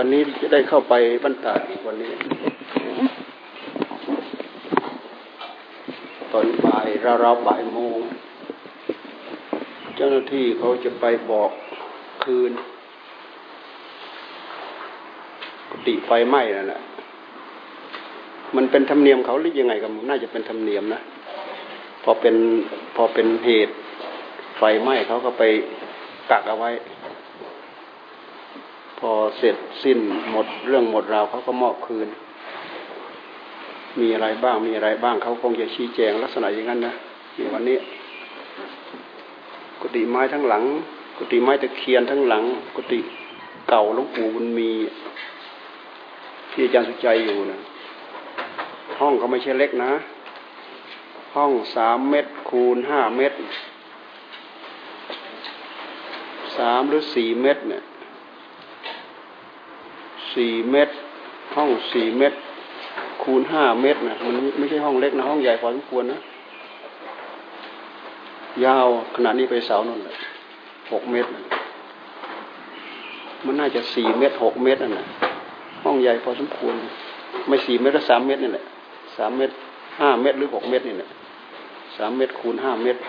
วันนี้จะได้เข้าไปบรรดาอีกวันนี้ ตอนบ่ายราวๆบ่ายโมง เจ้าหน้าที่เขาจะไปบอกคืนกติไฟไหม้นั่นแหละมันเป็นธรรมเนียมเขาหรือยังไงกันน่าจะเป็นธรรมเนียมนะพอเป็นพอเป็นเหตุไฟไหม้เขาก็ไปกักเอาไว้ อเสร็จสิ้นหมดเรื่องหมดราวเขาก็มอบคืน มีอะไรบ้างมีอะไรบ้างเขาคงจะชี้แจงลักษณะอย่างนั้นนะในวันนี้ กุฏิไม้ทั้งหลัง กุฏิไม้ตะเคียนทั้งหลัง กุฏิเก่าหลวงปู่บุญมี ที่อาจารย์สุใจอยู่นะห้องก็ไม่ใช่เล็กนะ ห้องสามเมตรคูณห้าเมตรสามหรือสี่เมตรเนี่ย สี่เมตร ห้องสี่เมตร คูณห้าเมตรนะมันไม่ใช่ห้องเล็กนะ ห้องใหญ่พอสมควรนะ ยาวขนาดนี้ไปเสานั่นแหละหกเมตรนะมันน่าจะสี่เมตรหกเมตรนั่นนะห้องใหญ่พอสมควร ไม่สี่เมตรก็สามเมตรนี่แหละสามเมตรห้าเมตรหรือหกเมตรนี่แหละสามเมตรคูณห้าเมตร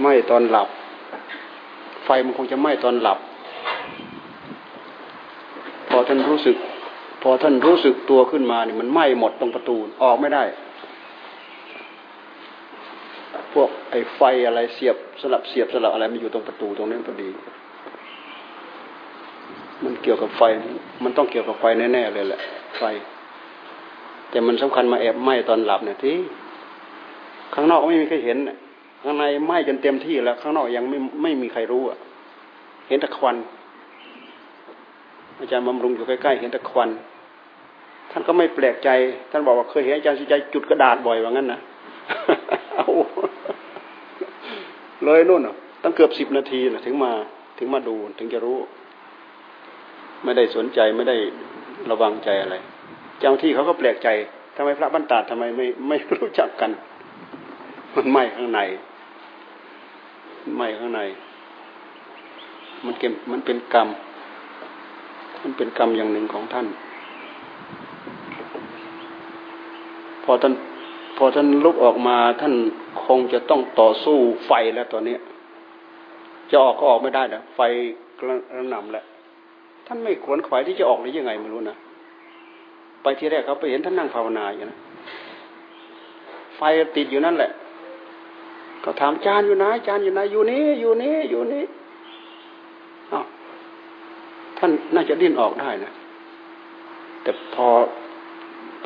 ไม้ตอนหลับ ไฟมันคงจะไหม้ตอนหลับ พอท่านรู้สึก พอท่านรู้สึกตัวขึ้นมาเนี่ยมันไหม้หมดตรงประตูออกไม่ได้ พวกไอ้ไฟอะไรเสียบสลับเสียบสลับอะไรมันอยู่ตรงประตูตรงนั้พอดี มันเกี่ยวกับไฟ มันต้องเกี่ยวกับไฟแน่ๆเลยแหละ ไฟ แต่มันสำคัญมาแอบไหม้ตอนหลับเนี่ยที่ข้างนอกไม่มีใครเห็น ข้างในไหม้จนเต็มที่แล้ว ข้างนอกยังไม่ไม่มีใครรู้อะ เห็นแต่ควัน อาจารย์บำรุงอยู่ใกล้ๆเห็นแต่ควัน ท่านก็ไม่แปลกใจ ท่านบอกว่าเคยเห็นอาจารย์สุใจจุดกระดาษบ่อยว่างั้นนะเอาเลยนู่นอะตั้งเกือบสิบนาทีนะถึงมาถึงมาดูถึงจะรู้ ไม่ได้สนใจไม่ได้ระวังใจอะไร เจ้าที่เขาก็แปลกใจทำไมพระบรรดาทำไมไม่ไม่รู้จักกัน มันไหม้ข้างใน ไหม้ข้างใน มันเก็บมันเป็นกรรม มันเป็นกรรมอย่างหนึ่งของท่าน พอท่านพอท่านลุกออกมาท่านคงจะต้องต่อสู้ไฟแล้วตอนนี้จะออกก็ออกไม่ได้นะไฟกระหน่ำแหล้วท่านไม่ขวนขวายที่จะออกหรือยังไงไม่รู้นะไปที่แรกเขาไปเห็นท่านนั่งภาวนาอยู่นะไฟติดอยู่นั่นแหละ เขาถามจานอยู่ไหนจานอยู่ไหนอยู่นี่อยู่นี่อยู่นี่อ้าวท่านน่าจะดิ้นออกได้นะแต่พอ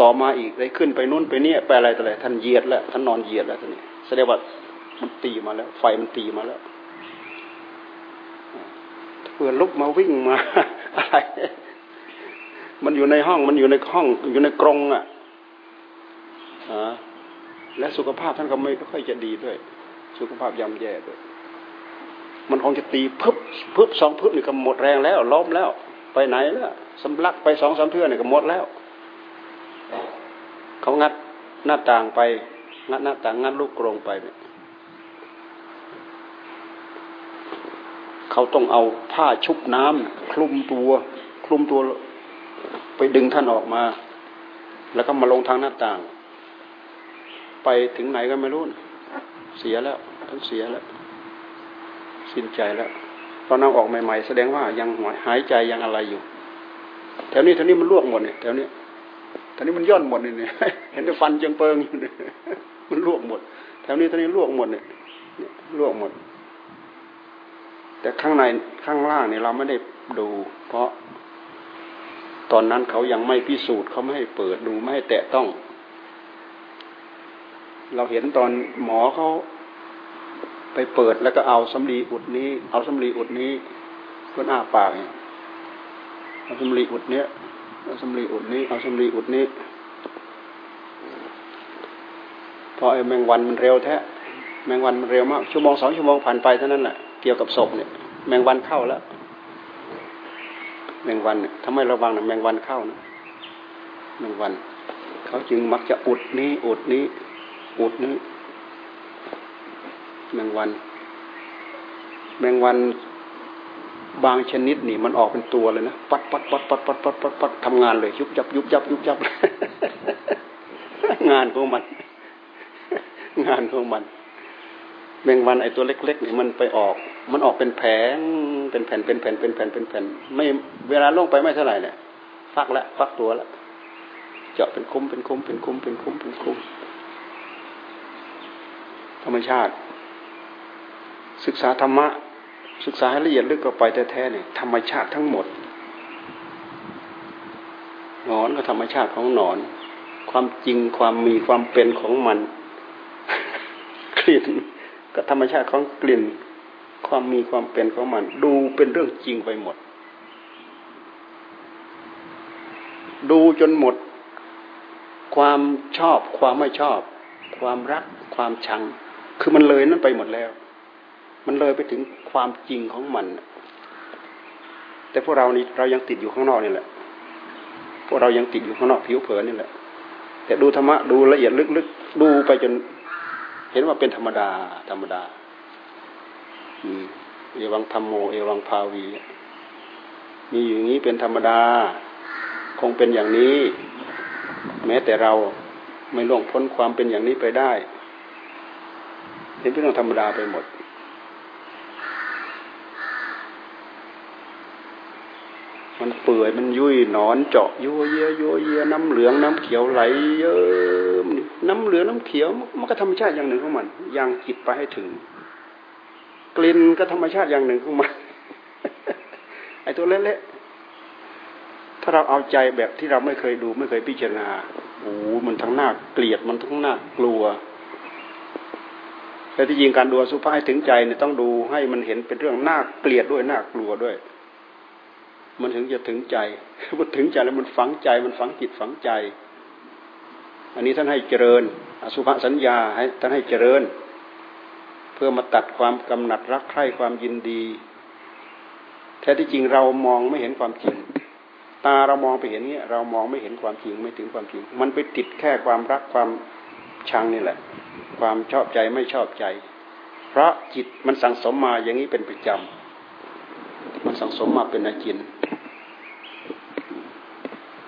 ต่อมาอีกได้ขึ้นไปนู้นไปนี่ไปอะไรต่ออะไรท่านเหยียดแล้วท่านนอนเหยียดแล้วท่านนี้แสดงว่ามันตีมาแล้ว ไฟมันตีมาแล้วเพื่อลุกมาวิ่งมาอะไรมันอยู่ในห้องมันอยู่ในห้องอยู่ในกรงอะและสุขภาพท่านก็ไม่ค่อยจะดีด้วย สุขภาพย่ำแย่ด้วยมันคงจะตีพึบพึบสองพึบนี่ก็หมดแรงแล้วล้มแล้ว ไปไหนแล้วสำลักไปสองสามเทื่อนนี่ก็หมดแล้ว เขางัดหน้าต่างไป งัดหน้าต่างงัดลูกกรงไปเนี่ยเขาต้องเอาผ้าชุบน้ำคลุมตัว คลุมตัว ไปดึงท่านออกมา แล้วก็มาลงทางหน้าต่าง ไปถึงไหนก็ไม่รู้ เสียแล้วท่านเสียแล้ว สิ้นใจแล้วตอนนั่งออกใหม่ๆแสดงว่ายังหายใจยังอะไรอยู่ แถวนี้แถวนี้มันลวกหมดเนี่ยแถวนี้แถวนี้มันย่อนหมดเนี่ยเห็นแต่ฟันจังเปิงอยู่เนี่ยมันลวกหมด แถวนี้แถวนี้ลวกหมดเนี่ยลวกหมด แต่ข้างในข้างล่างเนี่ยเราไม่ได้ดู เพราะตอนนั้นเขายังไม่พิสูจน์เขาไม่ให้เปิดดูไม่ให้แตะต้อง เราเห็นตอนหมอเขาไปเปิดแล้วก็เอาสำลีอุดนี้ เอาสำลีอุดนี้เพื่ออ้าปากเอาสำลีอุดเนี้ยเอาสำลีอุดนี้ เอาสำลีอุดนี้ พอไอ้แมงวันมันเร็วแท้แมงวันมันเร็วมากชั่วโมงสองชั่วโมงผ่านไปเท่านั้นแหละเกี่ยวกับศพเนี่ย แมงวันเข้าแล้วแมงวันเนี่ยถ้าไมระวังนะแมงวันเข้านะแมงวัน เขาจึงมักจะอุดนี้อุดนี้ อุดนี้แมงวัน แมงวันบางชนิดนี่มันออกเป็นตัวเลยนะปัดปัดปัดปัดปัดปัดปัดปัดทำงานเลยยุบยับยุบยับยุบยับงานของมัน งานของมันแมงวันไอตัวเล็กๆนี่มันไปออก มันออกเป็นแผงเป็นแผ่นเป็นแผ่นเป็นแผ่นเป็นแผ่น ไม่เวลาลงไปไม่เท่าไหร่เนี่ยฟักละฟักตัวละเจาะเป็นคุ้มเป็นคุ้มเป็นคุ้มเป็นคุ้มเป็นคุ้ม ธรรมชาติ ศึกษาธรรมะ ศึกษาให้ละเอียดลึกเข้าไปแท้ๆเนี่ยธรรมชาติทั้งหมดหนอนก็ธรรมชาติของหนอน ความจริงความมีความเป็นของมัน กลิ่นก็ธรรมชาติของกลิ่น ความมีความเป็นของมัน ดูเป็นเรื่องจริงไปหมด ดูจนหมด ความชอบ ความไม่ชอบ ความรัก ความชัง คือมันเลยนั่นไปหมดแล้ว มันเลยไปถึงความจริงของมัน แต่พวกเรานี่เรายังติดอยู่ข้างนอกนี่แหละ พวกเรายังติดอยู่ข้างนอกผิวเผินนี่แหละ แต่ดูธรรมะดูละเอียดลึกๆดูไปจน เห็นว่าเป็นธรรมดา ธรรมดาเอวังธรรมโม เอวังภาวี มีอย่างนี้เป็นธรรมดา คงเป็นอย่างนี้ แม้แต่เราไม่ล่วงพ้นความเป็นอย่างนี้ไปได้ เห็นเป็นเรื่องธรรมดาไปหมด มันเปื่อยมันยุ่ยนอนเจาะยัวเยียยัวเยียน้ำเหลืองน้ำเขียวไหลเยอะน้ำเหลืองน้ำเขียวมันก็ธรรมชาติอย่างหนึ่งของมันยังจิตไปให้ถึง กลิ่นก็ธรรมชาติอย่างหนึ่งของมันไอ้ตัวเละๆถ้าเราเอาใจแบบที่เราไม่เคยดูไม่เคยพิจารณาโอ้มันทั้งหน่าเกลียดมันทั้งหน่ากลัว แต่ที่จริงการดูสุภาพให้ถึงใจเนี่ยต้องดูให้มันเห็นเป็นเรื่องน่าเกลียดด้วยน่ากลัวด้วย มันถึงจะถึงใจมันถึงใจแล้วมันฝังใจมันฝังจิตฝังใจ อันนี้ท่านให้เจริญ อสุภสัญญาให้ท่านให้เจริญ เพื่อมาตัดความกำหนัดรักใคร่ความยินดีแท้ที่จริงเรามองไม่เห็นความจริง ตาเรามองไปเห็นเนี้ยเรามองไม่เห็นความจริงไม่ถึงความจริง มันไปติดแค่ความรักความชังนี่แหละ ความชอบใจไม่ชอบใจ เพราะจิตมันสั่งสมมาอย่างนี้เป็นประจำมันสั่งสมมาเป็นอาจิน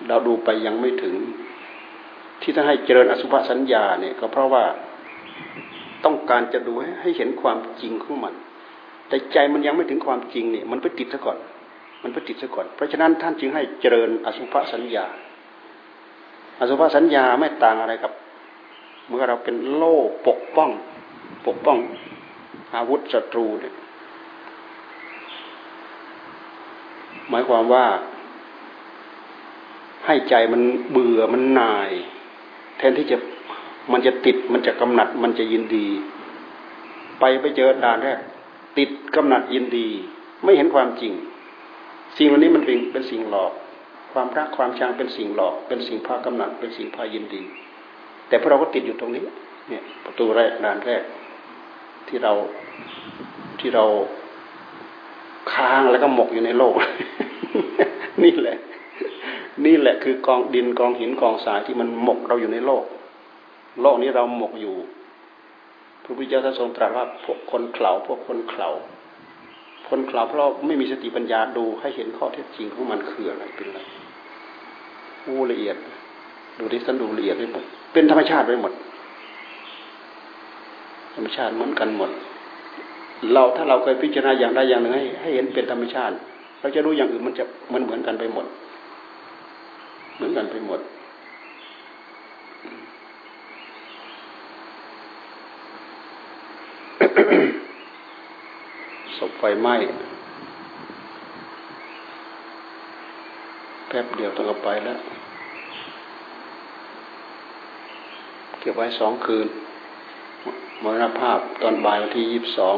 เราดูไปยังไม่ถึง ที่ท่านให้เจริญอสุภสัญญาเนี่ยก็เพราะว่าต้องการจะดูให้เห็นความจริงของมัน แต่ใจมันยังไม่ถึงความจริงเนี่ยมันไปติดซะก่อน มันไปติดซะก่อน เพราะฉะนั้นท่านจึงให้เจริญอสุภสัญญา อสุภสัญญาไม่ต่างอะไรกับ มื่อเราเป็นโล่ปกป้อง ปกป้อง อาวุธศัตรูเนี่ยหมายความว่า ให้ใจมันเบื่อมันนาย แทนที่จะมันจะติดมันจะกำหนัดมันจะยินดี ไปไปเจอด่านแรกติดกำหนัดยินดี ไม่เห็นความจริง สิ่งเหล่านี้มันเป็นเป็นสิ่งหลอก ความรักความชังเป็นสิ่งหลอก เป็นสิ่งพากำหนัดเป็นสิ่งพายินดี แต่พวกเราก็ติดอยู่ตรงนี้ เนี่ย ประตูแรกด่านแรก ที่เราที่เราค้างแล้วก็หมกอยู่ในโลก นี่แหละ นี่แหละคือกองดินกองหินกองทรายที่มันหมกเราอยู่ในโลก โลกนี้เราหมกอยู่พระพุทธเจ้าท่านทรงตรัสว่าพวกคนเข่าพวกคนเข่าคนเข่าเพราะไม่มีสติปัญญาดูให้เห็นข้อเท็จจริงของมันคืออะไรเป็นอะไรอู้ละเอียด ดูที่ท่านดูละเอียดไปหมด เป็นธรรมชาติไปหมด ธรรมชาติเหมือนกันหมด เราถ้าเราเคยพิจารณาอย่างใดอย่างหนึ่งให้ให้เห็นเป็นธรรมชาติ เราจะรู้อย่างอื่นมันจะมันเหมือนกันไปหมด เหมือนกันไปหมดศพไฟไหม้แป๊บเดียวต้องไปแล้ว เก็บไว้สองคืนมรณภาพตอนบ่ายวันที่ยี่สิบสอง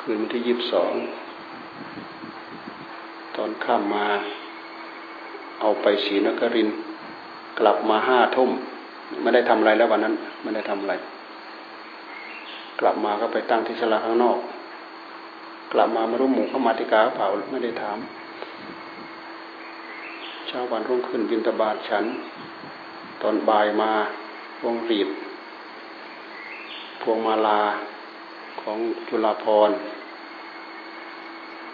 คืนวันที่ยี่สิบสองตอนข้ามมา เอาไปศรีนครินกลับมาห้าทุ่มไม่ได้ทำอะไรแล้ววันนั้น ไม่ได้ทำอะไร กลับมาก็ไปตั้งที่สลาข้างนอก กลับมาไม่รู้หมูเข้ามาติกาเปล่าไม่ได้ถามเช้าวันรุ่งขึ้นบินตบาทฉัน ตอนบ่ายมาวงรีบ พวงมาลาของจุฬาพร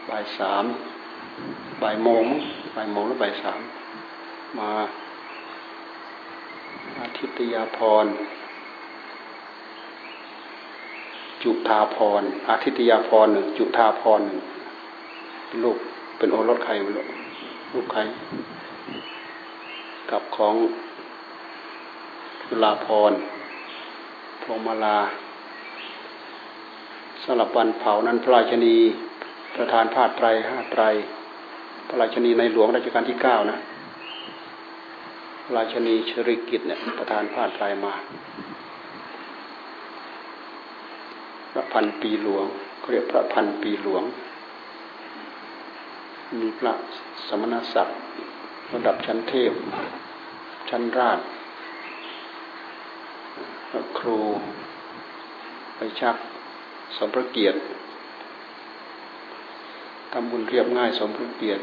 บ่ายสามบ่ายโมงบ่ายโมงแล้วบ่ายสามมาอาทิตยาพร จุธาพร อาทิตยาพรหนึ่งจุธาพรหนึ่งลูกเป็นโอรสใครไม่รู้ลูกใครกับของ ลาพรพรมาลาสำรับวันเผานั้นพระราชนีประธานพาดไตรห้าไตร พระราชนีในหลวงรัชกาลที่เก้านะราชนีชริกิตเนี่ยประธานพาดไตรมาพระพันปีหลวงเขาเรียกพระพันปีหลวง มีพระสมณศักดิ์ระดับชั้นเทพ ชั้นราช ครู ไปชักสมพระเกียรติทำบุญเรียบง่ายสมพระเกียรติ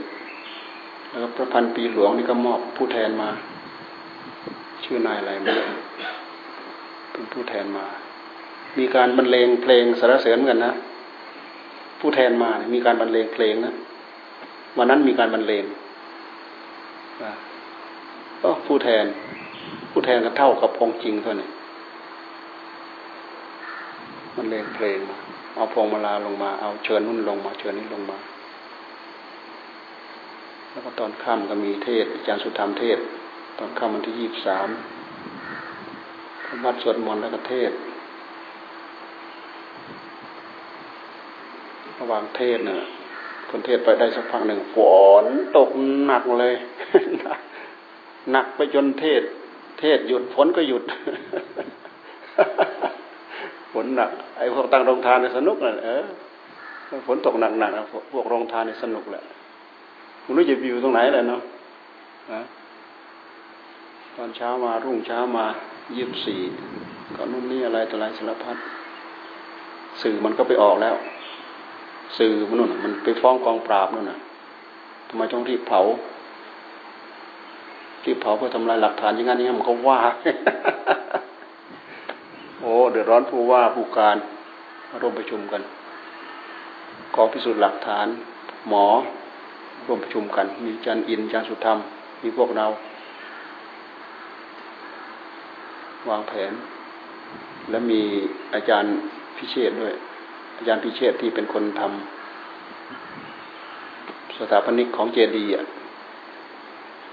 แล้วก็พระพันปีหลวงนี่ก็มอบผู้แทนมา ชื่อนายอะไรมาเป็นผู้แทนมา มีการบรรเลงเพลงสรรเสริญกันนะผู้แทนมามีการบรรเลงเพลงนะวันนั้นมีการบรรเลงก็ผู้แทน ผู้แทนก็เท่ากับองค์จริงเท่านี้ มันเลงเพลงเอาพวงมาลาลงมาเอาเชิญนุ่นลงมาเชิญนี้ลงมา แล้วก็ตอนค่ำก็มีเทศอาจารย์สุธรรมเทศ ตอนค่ำวันที่ยี่สิบสามวัดสวดมนต์แล้วก็เทศ ระหว่างเทศเนี่ยคนเทศไปได้สักพักหนึ่งฝนตกหนักเลย หนักไปจนเทศ เทศหยุดฝนก็หยุด ฝนหนักไอ้พวกตั้งโรงทานเนี่ยสนุกเลยเออฝนตกหนักหนักพวกโรงทานเนี่ยสนุกแหละคุณรู้จะอยู่ตรงไหนแหละเนาะตอนเช้ามารุ่งเช้ามายี่สิบสี่ก็นู่นนี่อะไรต่ออะไรสารพัดสื่อมันก็ไปออกแล้ว สื่อมันนู่นมันไปฟ้องกองปราบนู่นน่ะทำไมต้องรีบเผารีบเผาเพื่อทำลายหลักฐานอย่างนั้นอย่างนี้มันก็ว่า เดือดร้อนผู้ว่าผู้การมาร่วมประชุมกันกองพิสูจน์หลักฐาน หมอร่วมประชุมกัน มีจันอินจันสุธรรม มีพวกเรา วางแผน และมีอาจารย์พิเชษด้วย อาจารย์พิเชษที่เป็นคนทำสถาปนิกของเจดีย์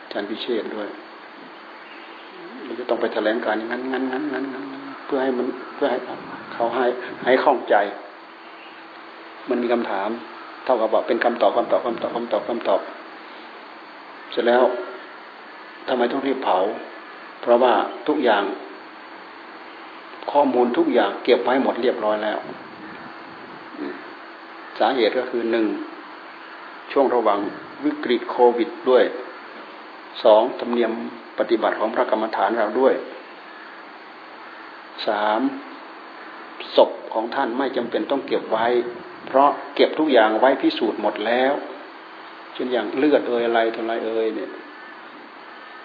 อาจารย์พิเชษด้วยเราจะต้องไปแถลงการอย่างนั้นงั้นงั้นงั้นงั้น พื่อให้มันเพื่อให้เขาให้ให้ข้องใจ มันมีคำถาม เท่ากับว่าเป็นคำตอบคำตอบคำตอบคำตอบคำตอบ เสร็จแล้วทำไมต้องรีบเผา เพราะว่าทุกอย่าง ข้อมูลทุกอย่างเก็บไว้หมดเรียบร้อยแล้ว สาเหตุก็คือหนึ่งช่วงระหว่างวิกฤตโควิดด้วยสองธรรมเนียมปฏิบัติของพระกรรมฐานเราด้วย สามศพของท่านไม่จำเป็นต้องเก็บไว้ เพราะเก็บทุกอย่างไว้พิสูจน์หมดแล้วเช่นอย่างเลือดเอ่ยอะไรทลายเอ่ยเนี่ย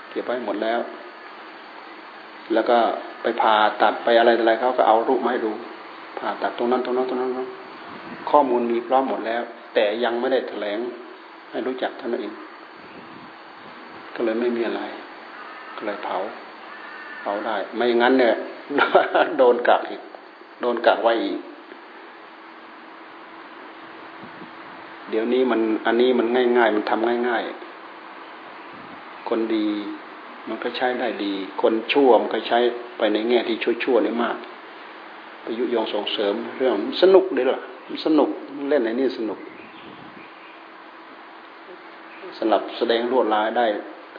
เก็บไว้หมดแล้ว แล้วก็ไปผ่าตัดไปอะไรอะไรเขาก็เอารูปมาให้ดูผ่าตัดตรงนั้นตรงนั้นตรงนั้นข้อมูลมีพร้อมหมดแล้ว แต่ยังไม่ได้แถลงให้รู้จักท่านเองก็เลยไม่มีอะไร ก็เลยเผาเผาได้ ไม่งั้นเนี่ย โดนกักอีก โดนกักไว้อีก เดี๋ยวนี้มันอันนี้มันง่าย ๆ มันทำง่าย ๆ คนดีมันก็ใช้ได้ดี คนชั่วมันก็ใช้ไปในแง่ที่ชั่วๆนี่มากไปยุยงส่งเสริมเรื่องสนุกเลยล่ะสนุกเล่นในนี่สนุกสำหรับแสดงรวดลายได้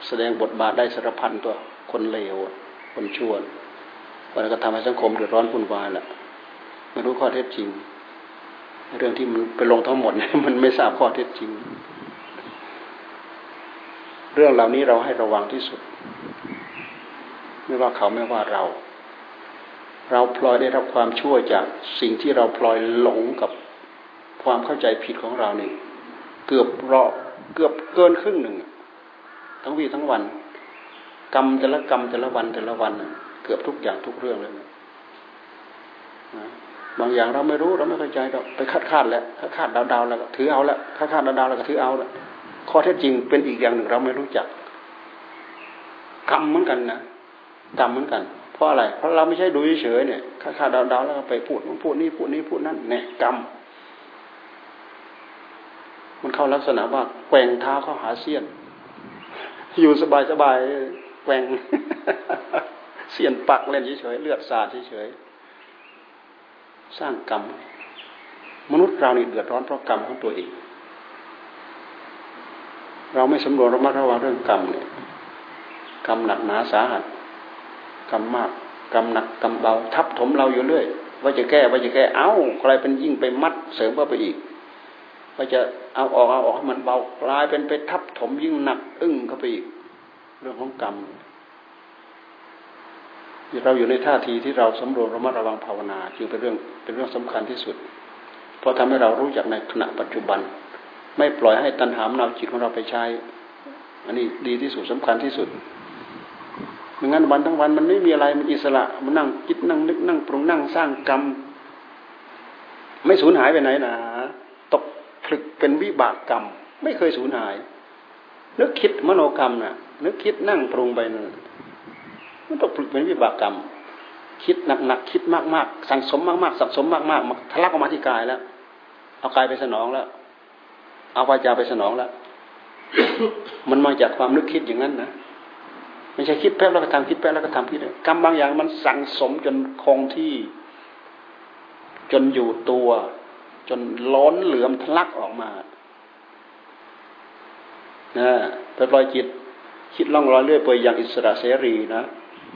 แสดงบทบาทได้สารพันตัวคนเลวคนชั่ว มันก็ทำให้สังคมเดือดร้อนวุ่นวายแหละไม่รู้ข้อเท็จจริง เรื่องที่มันไปลงทั้งหมดมันไม่ทราบข้อเท็จจริง เรื่องเหล่านี้เราให้ระวังที่สุด ไม่ว่าเขาไม่ว่าเรา เราพลอยได้รับความชั่วจากสิ่งที่เราพลอยหลงกับความเข้าใจผิดของเราเนี่ยเกือบเราเกือบเกินครึ่งหนึ่งทั้งวีทั้งวัน กรรมแต่ละกรรมแต่ละวันแต่ละวัน เกือบทุกอย่างทุกเรื่องเลยนะบางอย่างเราไม่รู้เราไม่เข้าใจเราไปคาดคาดแล้วคาดคาดเดาๆแล้วถือเอาแล้วคาดคาดเดาๆแล้วก็ถือเอาแล้วข้อเท็จจริงเป็นอีกอย่างหนึ่งเราไม่รู้จักกรรมเหมือนกันนะกรรมเหมือนกัน เพราะอะไร เพราะเราไม่ใช่ดูเฉยเนี่ยคาดคาดเดาๆแล้วก็ไปพูดมันพูดนี่พูดนี่พูดนั่นเนี่ยกรรมมันเข้าลักษณะว่าแกว่งเท้าเข้าหาเสี้ยน อยู่สบายสบายแกว่ง เสียนปักเล่นเฉยๆเลือดสาดเฉยๆสร้างกรรม มนุษย์เรานี่เดือดร้อนเพราะกรรมของตัวเอง เราไม่สำรวจระมัดระวังเรื่องกรรมเนี่ยกรรมหนักหนาสาหัสกรรมมากกรรมหนักกรรมเบา ทับถมเราอยู่เรื่อยว่าจะแก้ว่าจะแก้เอ้าใครเป็นยิ่งไปมัดเสริมเข้าไปอีกว่าจะเอาออกเอาออกมันเบากลายเป็นไปทับถมยิ่งหนัก อึ้งเข้าไปอีกเรื่องของกรรม เราอยู่ในท่าทีที่เราสำรวจระมัดระวังภาวนาจึงเป็นเรื่องเป็นเรื่องสำคัญที่สุด เพราะทำให้เรารู้จักในขณะปัจจุบัน ไม่ปล่อยให้ตัณหามนาจิตของเราไปใช้ อันนี้ดีที่สุดสำคัญที่สุดไม่งั้นวันทั้งวันมันไม่มีอะไรมันอิสระมันนั่งคิดนั่งนึกนั่งปรุงนั่งสร้างกรรม ไม่สูญหายไปไหนนะตกผลึกเป็นวิบากกรรม ไม่เคยสูญหาย นึกคิดมโนกรรมนะ่ะ นึกคิดนั่งปรุงไปนั่น มันตกผลึกเป็นวิบากกรรม คิดหนักๆคิดมากๆสั่งสมมากๆสั่งสมมากๆทะลักออกมาที่กายแล้ว เอากายไปสนองแล้ว เอาวาจาไปสนองแล้ว มันมาจากความนึกคิดอย่างนั้นนะไม่ใช่คิดแป๊บแล้วก็ทำคิดแป๊บแล้วก็ทำคิดกรรมบางอย่างมันสั่งสมจนคงที่ จนอยู่ตัว จนล้นเหลือมทะลักออกมานะไปปล่อยจิตคิดล่องลอยเรื่อยไปอย่างอิสระเสรีนะ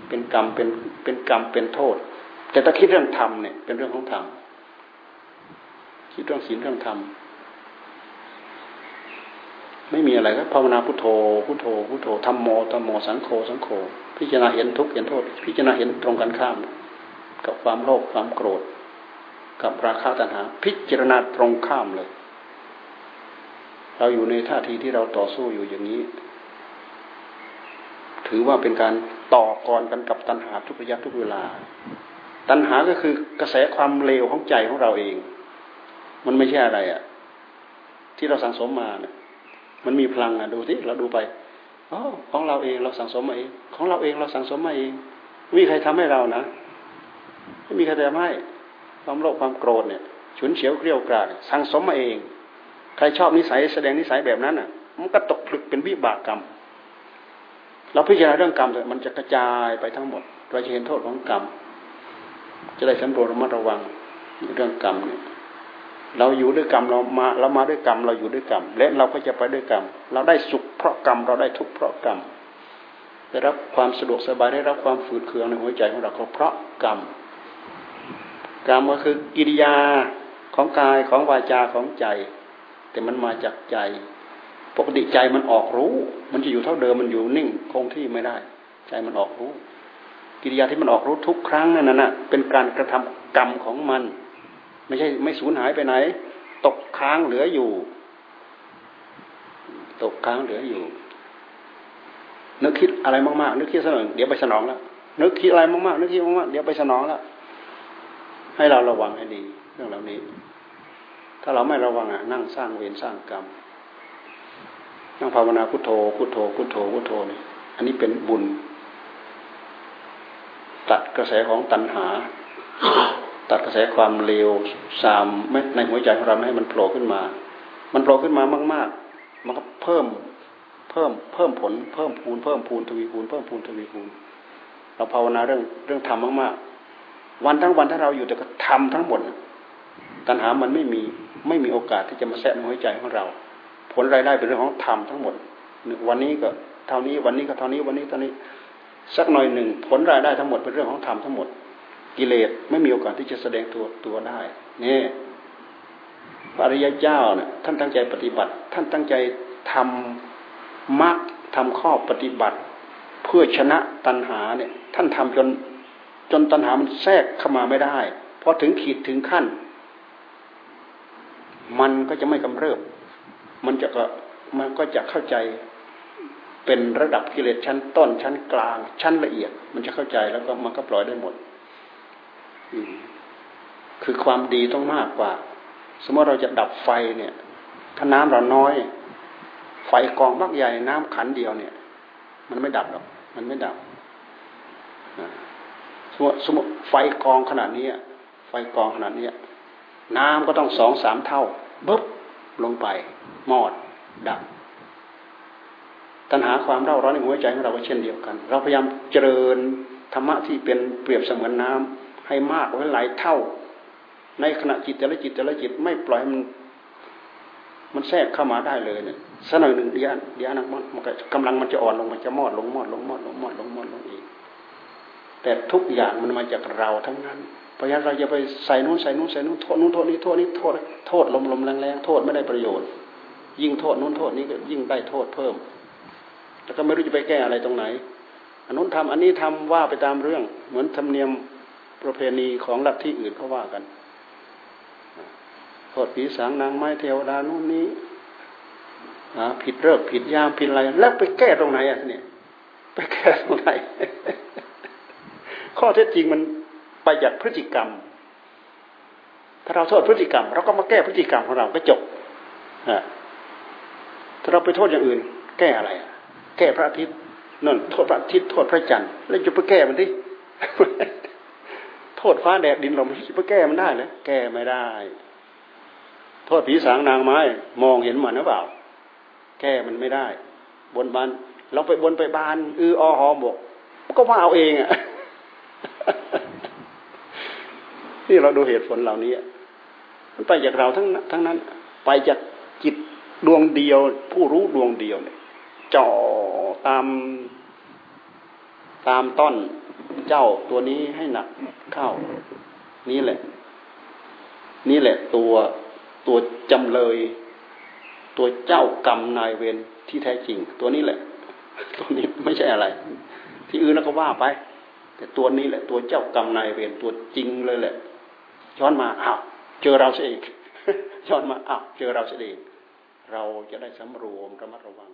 เป็นกรรมเป็นเป็นกรรมเป็นโทษ แต่ถ้าคิดเรื่องธรรมเนี่ยเป็นเรื่องของธรรมคิดเรื่องศีลเรื่องธรรมไม่มีอะไรก็ภาวนาพุทโธพุทโธพุทโธธรรมโมธรรมโมสังโฆสังโฆพิจารณาเห็นทุกข์เห็นโทษ พิจารณาเห็นตรงกันข้าม กับความโลภความโกรธ กับราคะตัณหา พิจารณาตรงข้ามเลย เราอยู่ในท่าทีที่เราต่อสู้อยู่อย่างนี้ ถือว่าเป็นการ ต่อกรกันกับตัณหาทุกระยะทุกเวลา ตัณหาก็คือกระแสความเลวของใจของเราเอง มันไม่ใช่อะไรอะ่ะ ที่เราสังสมมาเนี่ยมันมีพลังอะดูสิเราดูไปอ๋อของเราเองเราสังสมมาเองของเราเองเราสังสมมาเองไม่มีใครทำให้เรานะไม่มีใครทำให้ความโลภความโกรธเนี่ยฉุนเฉียวเกลียวกราดสังสมมาเอง ใครชอบนิสัยแสดงนิสัยแบบนั้นอะ มันก็ตกผลึกเป็นวิบากกรรม เราพิจารณาเรื่องกรรมเลยมันจะกระจายไปทั้งหมด เราจะเห็นโทษของกรรม จะได้สำรวจระมัดระวังเรื่องกรรมเนี่ยเราอยู่ด้วยกรรมเรามาเรามาด้วยกรรมเราอยู่ด้วยกรรม และเราก็จะไปด้วยกรรม เราได้สุขเพราะกรรมเราได้ทุกข์เพราะกรรมได้รับความสะดวกสบายได้รับความฝืดเคืองในหัวใจของเราก็เพราะกรรมกรรมก็คือกิริยาของกายของวาจาของใจ แต่มันมาจากใจ ปกติใจมันออกรู้ มันจะอยู่เท่าเดิมมันอยู่นิ่งคงที่ไม่ได้ ใจมันออกรู้ กิริยาที่มันออกรู้ทุกครั้งนั่นน่ะเป็นการกระทำกรรมของมัน ไม่ใช่ไม่สูญหายไปไหน ตกค้างเหลืออยู่ ตกค้างเหลืออยู่ นึกคิดอะไรมากๆนึกคิดสนองเดี๋ยวไปสนองแล้วนึกคิดอะไรมากๆนึกคิดมากๆเดี๋ยวไปสนองแล้วให้เราระวังให้ดี เรื่องเหล่านี้ ถ้าเราไม่ระวังอะนั่งสร้างเวรสร้างกรรม นั่งภาวนาพุทโธพุทโธพุทโธพุทโธนี่อันนี้เป็นบุญ ตัดกระแสของตัณหา ตัดกระแสความเลวสามในหัวใจของเราให้มันโผล่ขึ้นมา มันโผล่ขึ้นมามาก ๆ มันก็เพิ่มเพิ่มเพิ่มผลเพิ่มพูนเพิ่มพูนทวีพูนเพิ่มพูนทวีพูนเราภาวนาเรื่องเรื่องธรรมมากๆวันทั้งวันถ้าเราอยู่แต่ก็ทำทั้งหมดตัณหามันไม่มีไม่มีโอกาสที่จะมาแทะในหัวใจของเรา ลรายได้เป็นเรื่องของธรรมทั้งหมดวันนี้ก็เท่านี้วันนี้ก็เท่านี้วันนี้เท่านี้ สักหน่อยหนึ่งผลรายได้ทั้งหมดเป็นเรื่องของธรรมทั้งหมด กิเลสไม่มีโอกาสที่จะแสดงตัวตัวได้นี่พระอริยเจ้าเนี่ยท่านตั้งใจปฏิบัติ ท่านตั้งใจทำมรรคทำข้อปฏิบัติ เพื่อชนะตัณหาเนี่ย ท่านทำจนจนตัณหามันแทรกเข้ามาไม่ได้พอถึงขีดถึงขั้น มันก็จะไม่กำเริบ มันจะก็มันก็จะเข้าใจเป็นระดับกิเลสชั้นต้นชั้นกลาง ชั้นละเอียด มันจะเข้าใจแล้วก็มันก็ปล่อยได้หมดคือความดีต้องมากกว่า สมมติเราจะดับไฟเนี่ย ถ้าน้ำเราน้อย ไฟกองมากใหญ่น้ำขันเดียวเนี่ย มันไม่ดับหรอกมันไม่ดับสมมติสมมติไฟกองขนาดนี้ไฟกองขนาดนี้น้ำก็ต้องสองสามเท่าบุ๊บ ลงไปมอด ดับ ตัณหาความเร่าร้อนในหัวใจของเราก็เช่นเดียวกัน เราพยายามเจริญธรรมะที่เป็นเปรียบเสมือนน้ำให้มากไว้หลายเท่า ในขณะจิตแต่ละจิตแต่ละจิตไม่ปล่อยมัน มันแทรกเข้ามาได้เลยเนี่ยสักหน่อยหนึ่งเดียวเดียวนมันกำลังมันจะอ่อนลงมันจะมอดลงมอดลงมอดลงมอดลงมอดลงอีกแต่ทุกอย่างมันมาจากเราทั้งนั้น เพราะฉะนั้นเราจะไปใส่นู้นใส่นู้นใส่นู้นโทษนู้นโทษนี้โทษนี้โทษโทษลมลมแรงแรงโทษไม่ได้ประโยชน์ ยิ่งโทษนู้นโทษนี้ก็ยิ่งได้โทษเพิ่ม แล้วก็ไม่รู้จะไปแก้อะไรตรงไหนอันนู้นทำอันนี้ทำว่าไปตามเรื่อง เหมือนธรรมเนียมประเพณีของลัทธิอื่นเขาว่ากันโทษผีสางนางไม้เทวดานู่นนี้ผิดเลิกผิดยามผิดอะไร แล้วไปแก้ตรงไหนอะเนี่ย ไปแก้ตรงไหน ข้อเท็จจริงมัน ไปจากพฤติกรรม ถ้าเราโทษพฤติกรรม เราก็มาแก้พฤติกรรมของเราก็จบถ้าเราไปโทษอย่างอื่น แก้อะไร แก้พระอาทิตย์นั่นโทษพระอาทิตย์โทษพระจันทร์แล้วจะไปแก้มันดิโทษฟ้าแดดดินลมจะไปแก้มันได้เลยแก้ไม่ได้ โทษผีสางนางไม้ มองเห็นมันหรือเปล่า แก้มันไม่ได้ บนบานเราไปบนไปบานอืออหอบอกก็ว่าเอาเองอะ นี่เราดูเหตุผลเหล่านี้มันไปจากเราทั้งทั้งนั้น ไปจากจิตดวงเดียว ผู้รู้ดวงเดียวเนี่ยจ่อตามตามต้นเจ้าตัวนี้ให้หนักเข้า นี่แหละ นี่แหละตัวตัวจำเลย ตัวเจ้ากรรมนายเวรที่แท้จริง ตัวนี้แหละ ตัวนี้ไม่ใช่อะไร ที่อื่นแล้วก็ว่าไป แต่ตัวนี้แหละ ตัวเจ้ากรรมนายเวรตัวจริงเลยแหละ ย้อนมาอ้าวเจอเราเสียอีกย้อนมาอ้าวเจอเราเสียอีกเราจะได้สำรวมระมัดระวัง